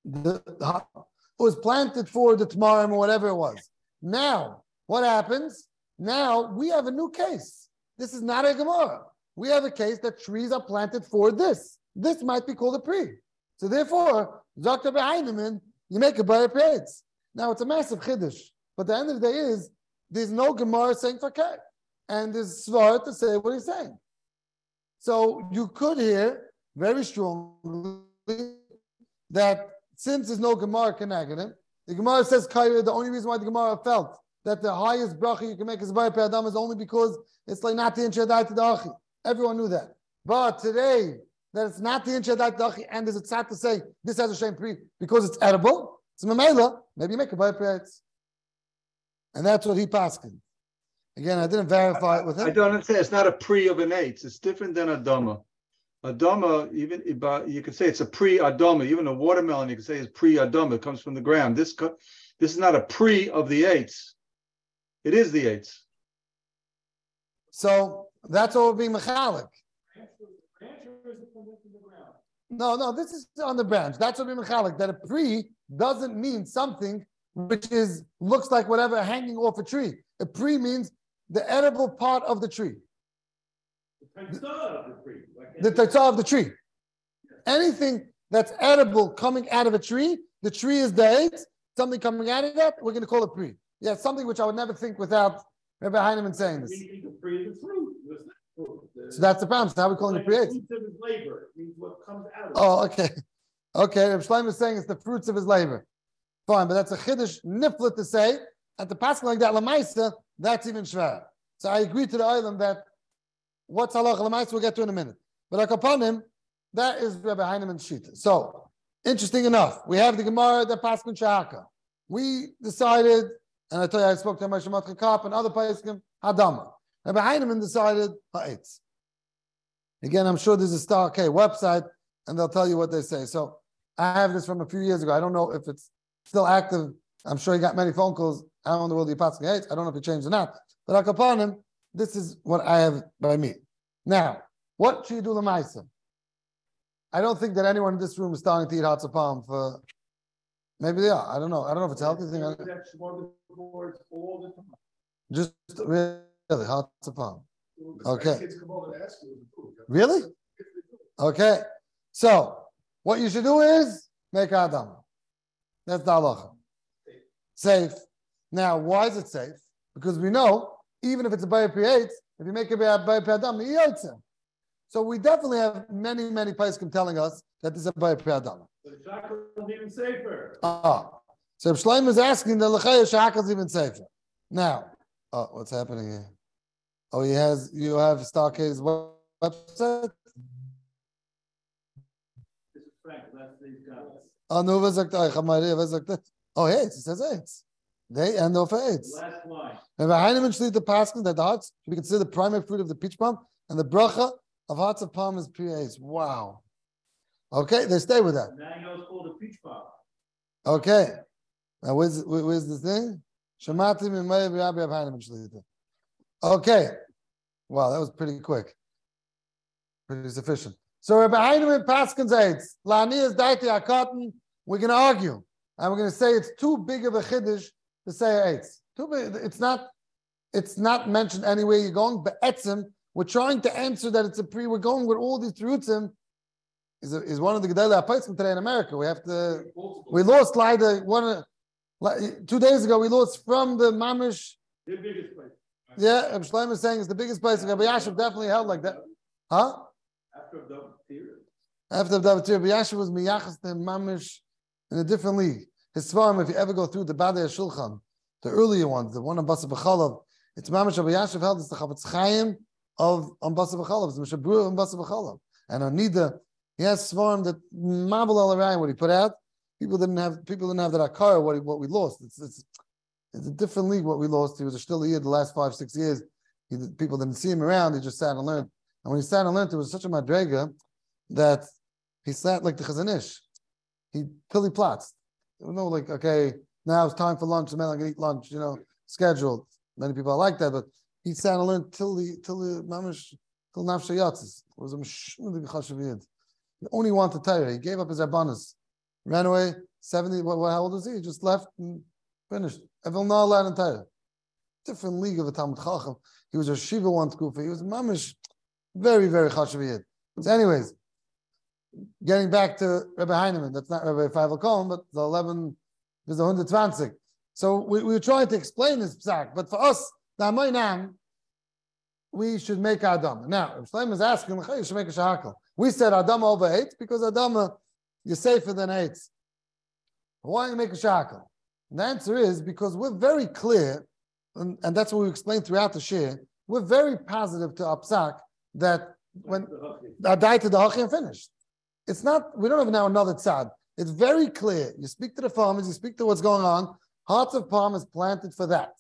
the, it was planted for the tamarim or whatever it was. Now, what happens? Now we have a new case. This is not a Gemara. We have a case that trees are planted for this. This might be called a pre. So therefore, Dr. Heinemann, you make a buyer praise. Now it's a massive chiddush, but the end of the day is there's no Gemara saying fakir, and there's svar to say what he's saying. So you could hear very strongly that since there's no Gemara connecting him, the Gemara says Kaira, the only reason why the Gemara felt that the highest bracha you can make is Bayer Adam is only because it's like not the Inchadai to the Everyone knew that. But today, that it's not the Inchadai to and there's a tzad to say this has a shame pre because it's edible, it's Mamela, maybe you make a Bayer Peretz. And that's what he passed. Again, I didn't verify it with him. I don't understand. It's not a pre of an eight. It's different than a doma. A doma, even about- uh, you could say it's a pre-adoma. Even a watermelon, you could say is pre-adoma. It comes from the ground. This this is not a pre of the eights. It is the eights. So that's what we're being mechalik. Branch or branch or is it from the from the ground? No, no, this is on the branch. That's what being mechalik. That a pre doesn't mean something which is looks like whatever hanging off a tree. A pre means the edible part of the tree, The Tanzah of the tree. the tatzah of the tree. Anything that's edible coming out of a tree, the tree is the eight. Something coming out of that, we're going to call it pre. Yeah, something which I would never think without Rabbi Heinemann saying this. The tree is the fruit. It's not So that's the problem. So how are we calling it the pre eight? fruits of his labor. It means what comes out of it. Oh, okay. Okay, Reb Shlomo is saying it's the fruits of his labor. Fine, but that's a chiddush nifla to say. At the passing like that, lamaisa, that's even shver. So I agree to the island that what's halach lamaisa we'll get to in a minute. But him, that is Rabbi Heinemann's sheet. So interesting enough, we have the Gemara that Paskin Shahaka. We decided, and I tell you, I spoke to Moshe Matcha Kap and other Paskin Hadama. Rabbi Heinemann decided ha'etz. Again, I'm sure there's a Star K website and they'll tell you what they say. So I have this from a few years ago. I don't know if it's still active. I'm sure he got many phone calls. How in the world the Apostle hates? I don't know if it changed or not. But him, this is what I have by me. Now, what should you do Lamaisa? I don't think that anyone in this room is starting to eat hot palm for maybe they are. I don't know. I don't know if it's a healthy thing. I- That smorgasbords the time. Just really hot palm. Okay. Kids come over to ask you the food. Really? Okay. So what you should do is make Adam. That's the halacha. Safe. Now, why is it safe? Because we know, even if it's a Bayer P8, if you make it a Bayer Adam, So we definitely have many, many Paiskim telling us that this is a Bayer Adam. The chocolate is even safer. Ah. So if Shleim is asking, the Lechaya Shahakal is even safer. Now, oh, what's happening here? Oh, he has, you have Star K's website? This is Frank, that's these guys. Ah, oh, sagt euch, Maria, was sagt das? Oh, eitz, it says eitz. They end off eitz. Last line. Rabbi Heinemann shlit the paskin that the hearts should be considered the primary fruit of the peach palm, and the bracha of hearts of palm is pre-eitz. Wow. Okay, they stay with that. Now you know it's called a peach palm. Okay. Now, where's, where's the thing? Shemati mimay Rabbi Heinemann shlita. Okay. Wow, that was pretty quick. Pretty sufficient. So Rabbi Heinemann Paskins eitz. Lanias daiti akaten. We're going to argue. And we're going to say it's too big of a chiddush to say eitz. Too big. It's not, it's not mentioned anywhere you're going, but etzim, we're trying to answer that it's a pre, we're going with all these truthim. Is, is one of the Gedele Apaiskim today in America. We have to, we lost Lida one, like, two days ago, we lost from the Mamish. The biggest place. Yeah, Rabbi Shlomo is saying it's the biggest place. Rabbi Yashiv definitely held like that. Huh? After the period. After David Rabbi Yashiv was Miyachas to Mamish in a different league. His svarim, if you ever go through the Badei Shulchan, the earlier ones, the one on Basa B'chalav, it's Mamish Rabbi Yashiv held, it's the Chavetz Chaim of on Basa B'chalav, it's Mishabur on Basa B'chalav. And on Nida, he has svarim that Mabel al Arayin, what he put out, people didn't have, people didn't have that Akara, what, what we lost. It's, it's, it's a different league what we lost. He was still here the last five, six years. He, people didn't see him around. He just sat and learned. And when he sat and learned, it was such a madrega that he sat like the chazanish. He till he plots. Was no like, okay, now it's time for lunch. The man I'm gonna eat lunch. You know, scheduled. Many people are like that, but he and learned till the till the mamish till nafshe yatzis. Was a mishmud chashaviyid. He only wanted Torah. He gave up his abanas, ran away. Seventy. What, what? How old was he? He just left and finished. Evil not allowed in Torah. Different league of a Talmud Chacham. He was a Shiva one kufa. He was mamish, very very chashaviyid. So, anyways, getting back to Rabbi Heinemann. That's not Rabbi Feivel Cohen, but the eleven. There's a hundred twenty. So we, we were trying to explain this psak, but for us, the Amoinam, we should make Adam. Now, if Shlomo is asking, you should make a shahakal. We said Adam over eight because Adam you're safer than eight. Why don't you make a shahakal? And the answer is because we're very clear, and, and that's what we explained throughout the shir. We're very positive to Apsak that when I died to the Hachi and finished. It's not, we don't have now another tzad. It's very clear. You speak to the farmers, you speak to what's going on. Hearts of palm is planted for that.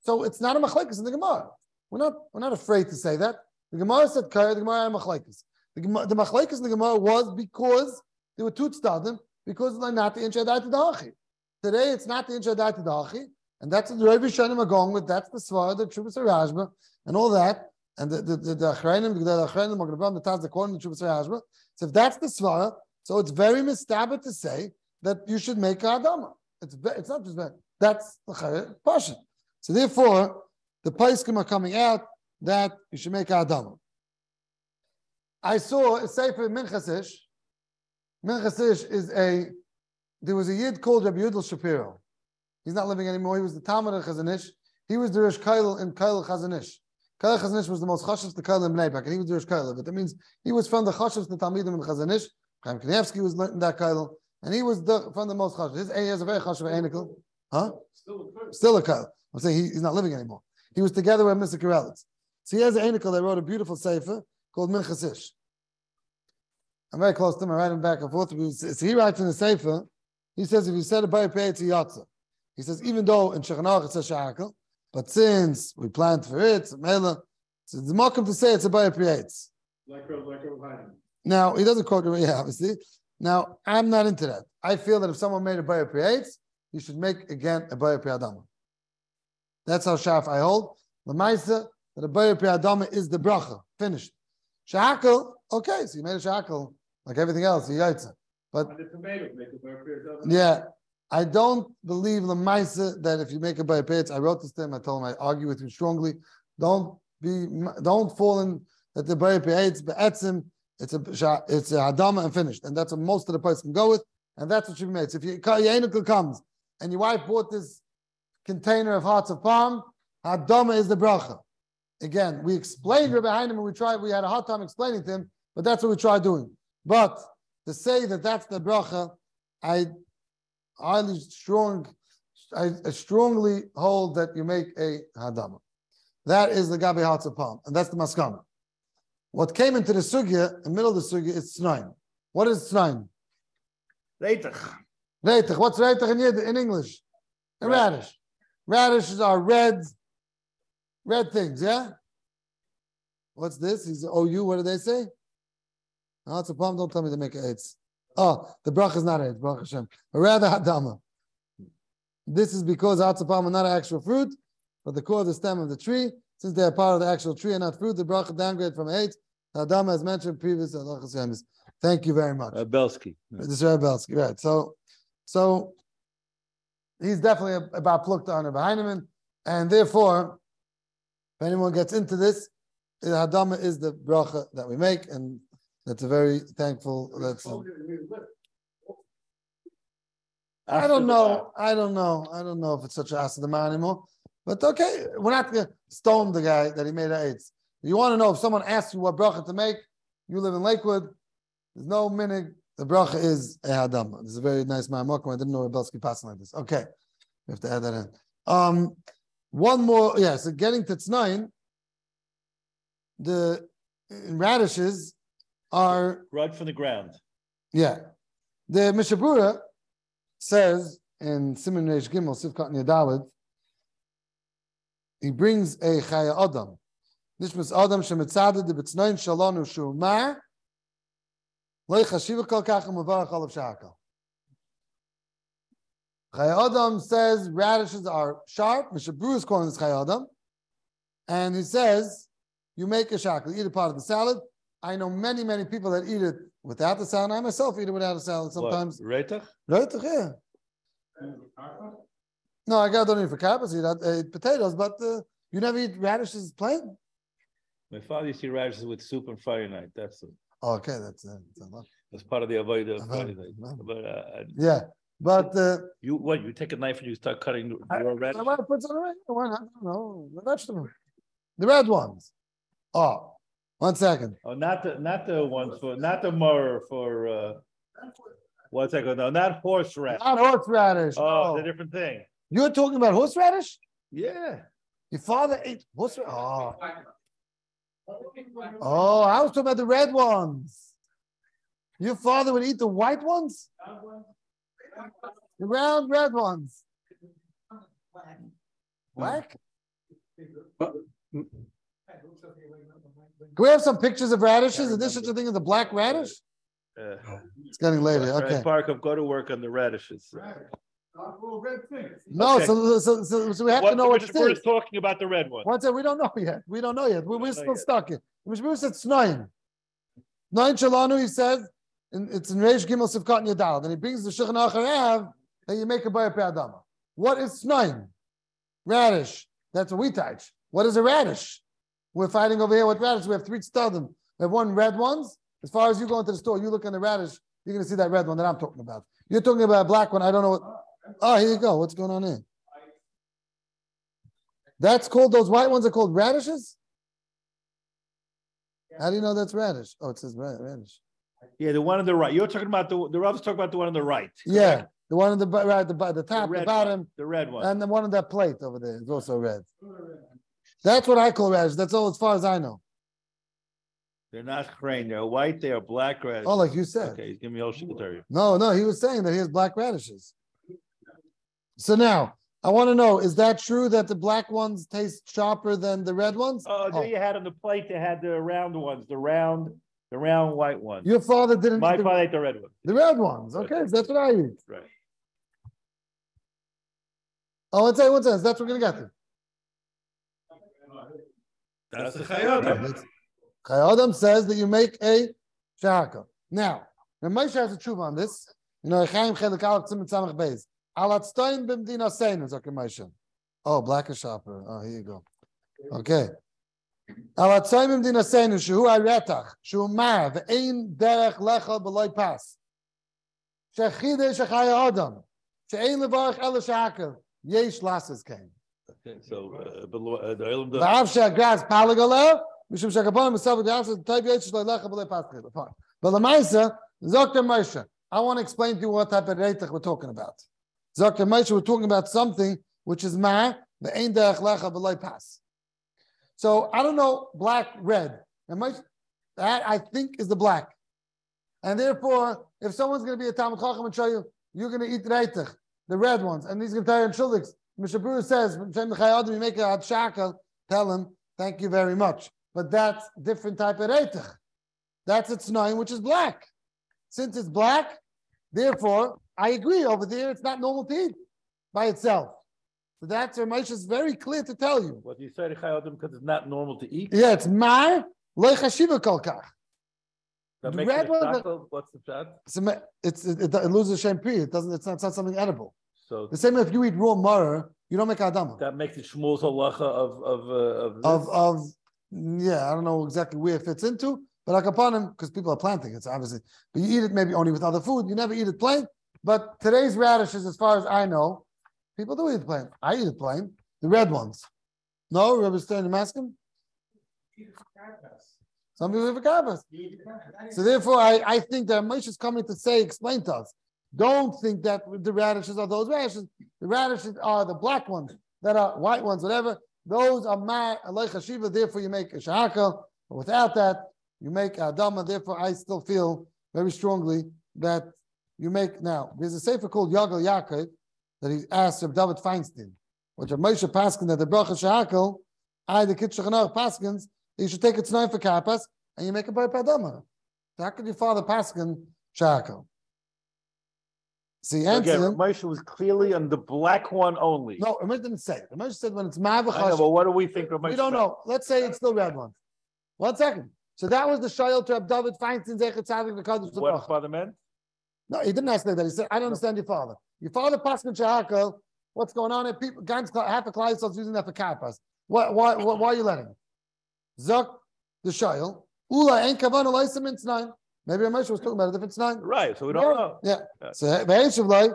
So it's not a machlekes in the Gemara. We're not, we're not afraid to say that. The Gemara said kaya, the Gemara had machlekes. The, the machlekes in the Gemara was because there were two tzadim, because they're not the inch adai to the. Today it's not the inch adai to the and that's what the Rebbe Shanim are going with. That's the svara, the Chubas Rashba, and all that. And the the the Achrayim, the Achrayim, the Taz, the Kohen, the Chubas Rashba. So if that's the svara, so it's very mistabit to say that you should make a adama. It's it's not just that. That's the passion. So therefore, the paiskim are coming out that you should make a adama. I saw a sefer Minchasish. Minchasish is a there was a yid called Rabbi Yudel Shapiro. He's not living anymore. He was the Talmud of Chazanish. He was the Rish Kail in Kail Chazanish. Kail Chazanish was the most chashiv the Kail in Bnei Brak, and he was the Rish Kail. But that means he was from the chashiv the Talmidim in Chazanish. Chaim Kanievsky was in that Kail, and he was the, from the most chashiv. His A is a very chashiv anical. Huh? Still a Kail. I'm saying he, he's not living anymore. He was together with Mr. Karelitz. So he has an anical that wrote a beautiful sefer called Minchasish. I'm very close to him. I write him back and forth. So he writes in the sefer, he says if you said a bay pay it's a yatza. He says even though in Shechanach it says shakel, but since we planned for it, it's mela, so the mokum to say it's a bay creates. Like, a- like. Now he doesn't quote it, yeah, obviously. Now I'm not into that. I feel that if someone made a bay creates, you should make again a bay adama. That's how shaf I hold. The ma'isa that a bay adama is the bracha. Finished. Shakel, okay, so you made a shakel like everything else, you yaitza. But And the tomatoes make a burger, doesn't yeah, I don't believe the Lamaisa that if you make a by pets, I wrote this to him, I told him I argue with him strongly. Don't be don't fall in that the by pets be'etzim, it's a it's a hadama and finished. And that's what most of the person can go with, and that's what should be made. So if you your Yanukel comes and your wife bought this container of hearts of palm, hadama is the bracha. Again, we explained Rabbi Heinemann, we tried, we had a hard time explaining to him, but that's what we tried doing. But to say that that's the bracha, I highly strong, I, I strongly hold that you make a hadama. That is the gabi palm, and that's the maskana. What came into the sugya, in the middle of the sugya, is tznaim. What is tznaim? Reitach. Reitach. What's reitach in, Yid- in English? A radish. Radishes are red, red things, yeah? What's this? He's OU, what do they say? A palm, don't tell me to make it eights. Oh, the bracha is not eight, bracha Hashem. But rather hadama. This is because hearts of palm are not an actual fruit, but the core of the stem of the tree. Since they are part of the actual tree and not fruit, the bracha downgrade from eight. Hadama, as mentioned previously. Thank you very much. Uh, Belsky. This is Belsky, right? So, so he's definitely about plukta on Rabbi Heinemann, and therefore, if anyone gets into this, the hadama is the bracha that we make, and that's a very thankful. That's. I don't know. I don't know. I don't know if it's such a asadama anymore. But okay, we're not going to stone the guy that he made eitz. You want to know if someone asks you what bracha to make, you live in Lakewood, there's no minig. The bracha is a hadama. This is a very nice ma'amokum. I didn't know Reb Belsky passing like this. Okay, we have to add that in. Um, one more, yeah. So getting to Tznain, the radishes are Right from the ground. yeah. The Mishabura says in Simon Reish Gimel Sivkat Yadalid, he brings a Chaya Adam. nishmas adam shemitzaded b'tznoin shalonu shumar, lo yichashiva kol kach u'mavarach olav shakal. Chai Adam says radishes are sharp. Mishabru is calling this Chai Adam. And he says, you make a shackle, eat a part of the salad. I know many, many people that eat it without the salad. I myself eat it without a salad sometimes. Reitach? Right? Yeah. No, I got don't eat for carpets, uh, eat potatoes, but uh, you never eat radishes plain? My father used to eat radishes with soup on Friday night. That's it. Oh, okay, that's, uh, that's a lot. That's part of the avodah of Friday night. no. But uh, Yeah, but uh, you what? You take a knife and you start cutting the I, I radish. want to put some not? I don't know. The vegetable. The red ones. Oh, one second. Oh, not the not the ones for not the more for uh. One second, no, not horseradish. Not horseradish. Oh, no. it's a different thing. You're talking about horseradish? Yeah. Your father ate horseradish? Oh. oh, I was talking about the red ones. Your father would eat the white ones? The round red ones. Black? Can we have some pictures of radishes? Is this such a thing as a black radish? Uh, It's getting later. Okay. Park go to work on the radishes. No, Okay. so, so, so, so we have to know the what this Mishnah is. is talking about the red one. One second, we don't know yet. We don't know yet. We, we're still yet. stuck here. The Mishmur said Snoim. Nine Shalanu, he says, and it's in Reish Gimel Sivkat and Yadal. Then he brings the Shulchan Achav that you make a Bayar Pe'adama. What is Snoim? Radish. That's what we touch. What is a radish? We're fighting over here with radish. We have three studim. We have one red ones. As far as you go into the store, you look in the radish, you're going to see that red one that I'm talking about. You're talking about a black one. I don't know what. Oh, here you go. What's going on here? That's called, those white ones are called radishes? How do you know that's radish? Oh, it says radish. Yeah, the one on the right. You're talking about the the Rav's talking about the one on the right. Yeah, the one on the, right, the, the top, the red bottom, The red one. and the one on that plate over there is also red. That's what I call radish. That's all as far as I know. They're not grain. They're white. They are black radish. Oh, like you said. Okay, he's giving me all shikatari. No, no, he was saying that he has black radishes. So now, I want to know, is that true that the black ones taste sharper than the red ones? Oh, there you oh. had on the plate. They had the round ones, the round, the round white ones. Your father didn't My the, father ate the red ones. the red ones. Okay, so that's what I eat. Right. Oh, one second, one second. That's what we're going to get to. That's the Okay, chayot. that's- Chai Adam says that you make a shaka. Now, now Moshe has a truth on this. You know, Chaim Chelik Aleph Tzimit Samach Beis. Alat Stein b'mdina Seinu, Zoker Moshe. Oh, black is sharper. Oh, here you go. Okay. Alat Stein b'mdina Seinu, shehu aretach, shehu mar, ve'ein derech lecha b'loi pas. Shechide shechai Adam, she'ein levarach el shaka. Yesh lasses came. Okay, so the Rav Shagras Palagala, Mishum Shakabon, Misav Gas, Tabiach Shlalecha Bele Paschil. But the Maisa, Dr. Moshe, I want to explain to you what type of reitach we're talking about. Dr. Moshe, we're talking about something which is ma, the Ein Derech Lecha Bele Pas. So I don't know black, red. And Moshe, that I think is the black. And therefore, if someone's going to be a Talmud Chacham and show you, you're going to eat reitach, the red ones, and he's going to tell you in Shulix, Mishnah Berurah says, "Shem l'chai adam, you make a hadshaka, tell him, thank you very much. But that's different type of reitach. That's its nine, which is black. Since it's black, therefore, I agree over there, it's not normal to eat by itself. So that's Moshe is very clear to tell you. what you say to chayotim because it's not normal to eat. Yeah, it's mar, loy chashiva kol kach. That makes red it a one, but- taco. What's the shot? It's, it's, it, it, it loses shampoo. It doesn't, it's not, it's not something edible. So The same if you eat raw murder, you don't make adama. that makes it Shmuel's halacha of of uh, of, this. Of, of, yeah, I don't know exactly where it fits into, but like upon him, because people are planting it, so obviously, but you eat it maybe only with other food. You never eat it plain. But today's radishes, as far as I know, people do eat plain. I eat it plain, the red ones. No, Rabbi Stern, you ask him? Some people eat carbas. So therefore, I, I think that Moshe is coming to say, explain to us. Don't think that the radishes are those radishes. The radishes are the black ones that are white ones, whatever. Those are ma alecha shiva. Therefore, you make a shahaka. Without that, you make adama. Therefore, I still feel very strongly that you make now. There's a sefer called Yagal Yaakov that he asked Reb David Feinstein, which are Moshe Paskin that the bracha shahakel, I the Kitshachanach Paskins You should take its nine for kapas and you make a bar padama. How could your father paskin shako? See, Again, answer. Moshe was clearly on the black one only. No, Ramesh didn't say. it. Ramesh said when it's mavachash. but what do we think of Moshe? We don't know. Let's say it's the red one. One second. So that was the shayel to David Feinstein Zechat Tzadik V'Kadosh What father meant? No, he didn't ask like that. He said, "I don't understand your father. Your father paskin shako. What's going on? here? people, guys, half a class is using that for kapas. Why, why, why, why are you letting him? Zok the shayel. Ula ain't kavan elaysim in nine. Maybe Ramesh was talking about it if it's nine. Right, so we don't Yeah. know. Yeah. Yeah. So Be'eshav like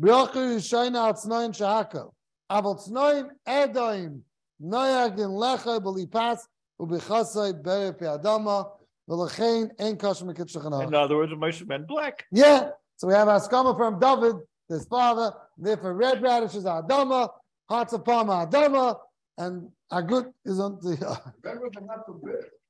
Bracha Yishayna al Tznoim Shahako. Aval Tznoim Edoim Noyagin Lecha B'lipas U'Bichasai Bere Pi'adama V'lechein Ein Kosh Mekit In Shechanah. other words, Moshe meant black. Yeah. So we have Askama from David, his father. Therefore, red radishes are Adama, hearts of palm are Adama, and Agut is on the.